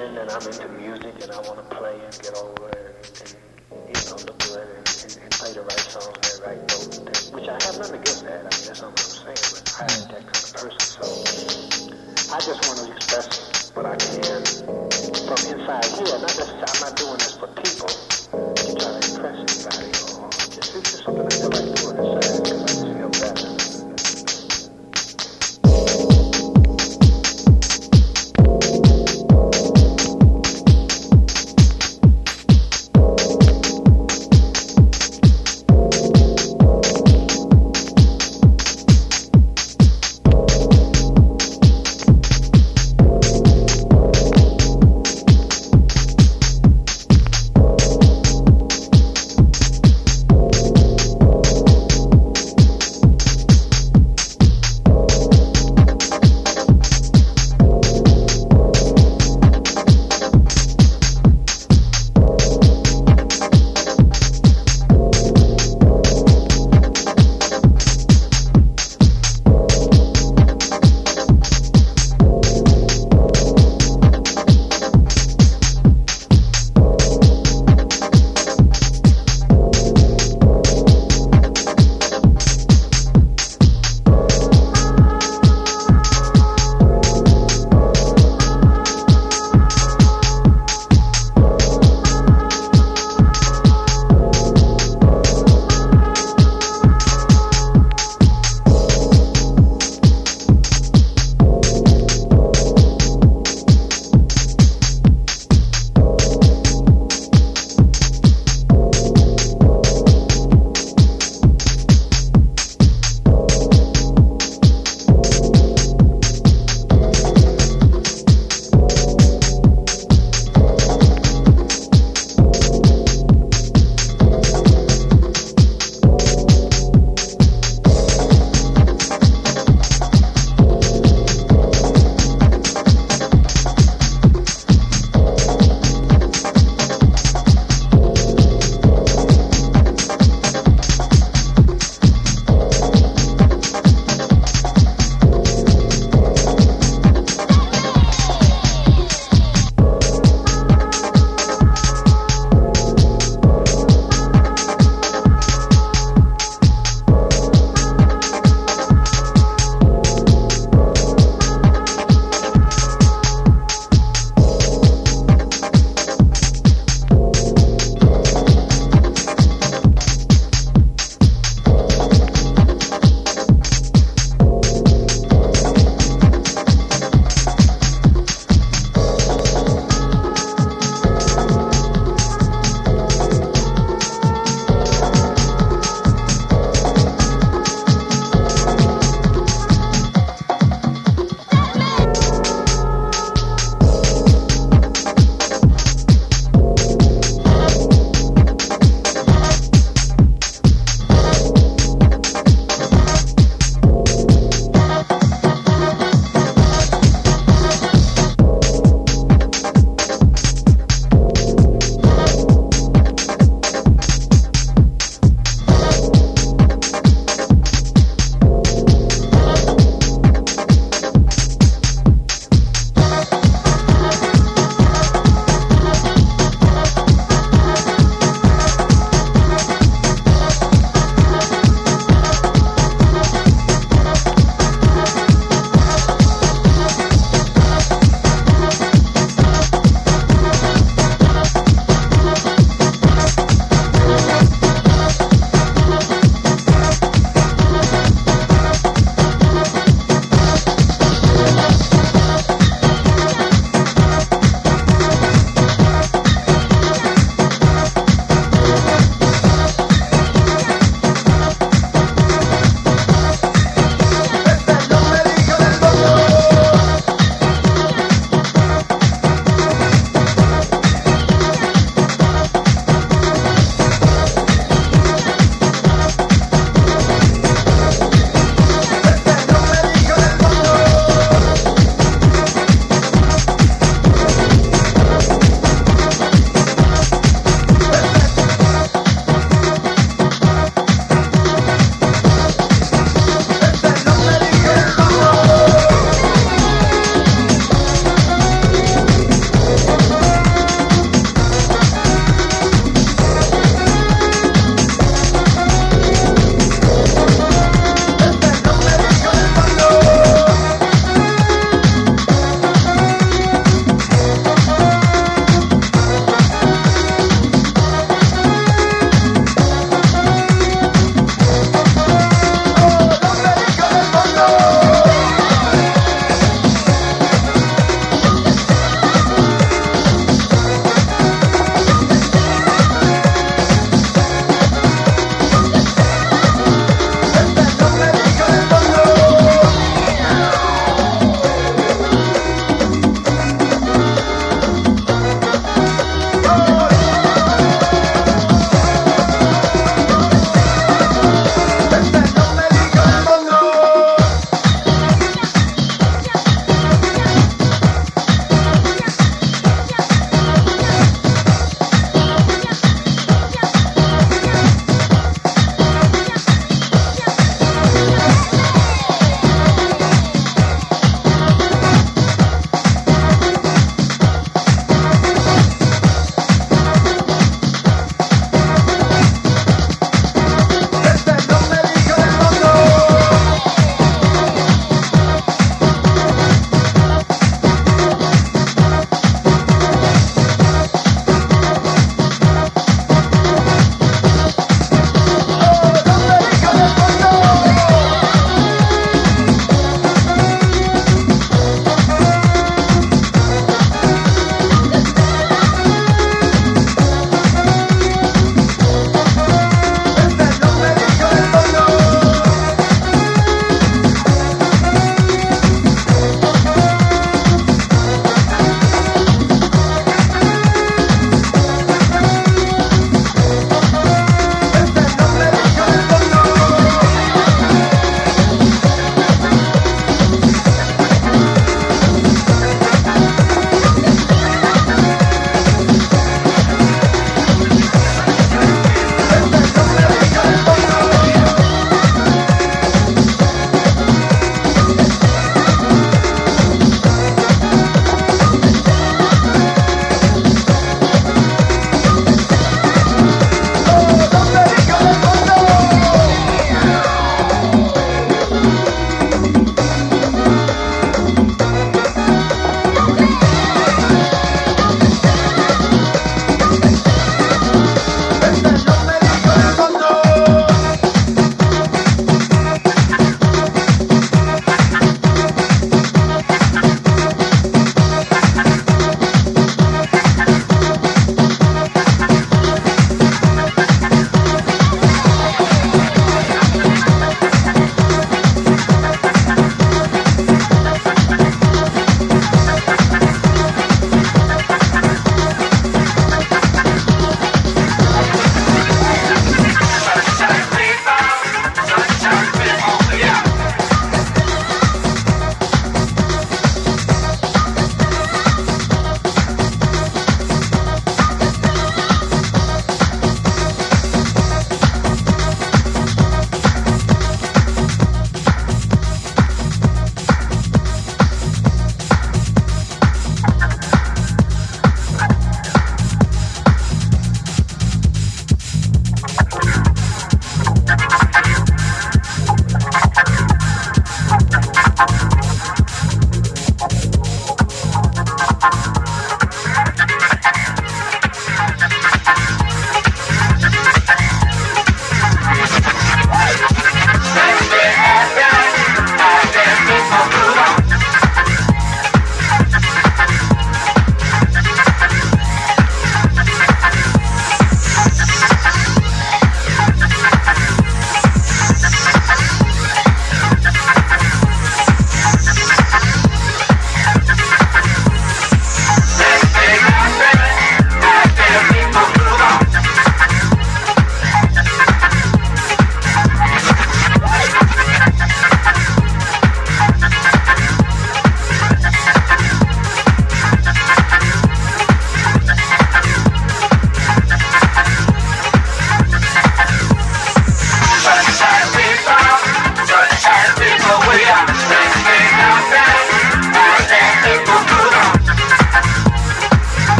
musician and I'm into music and I want to play it.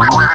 Wow.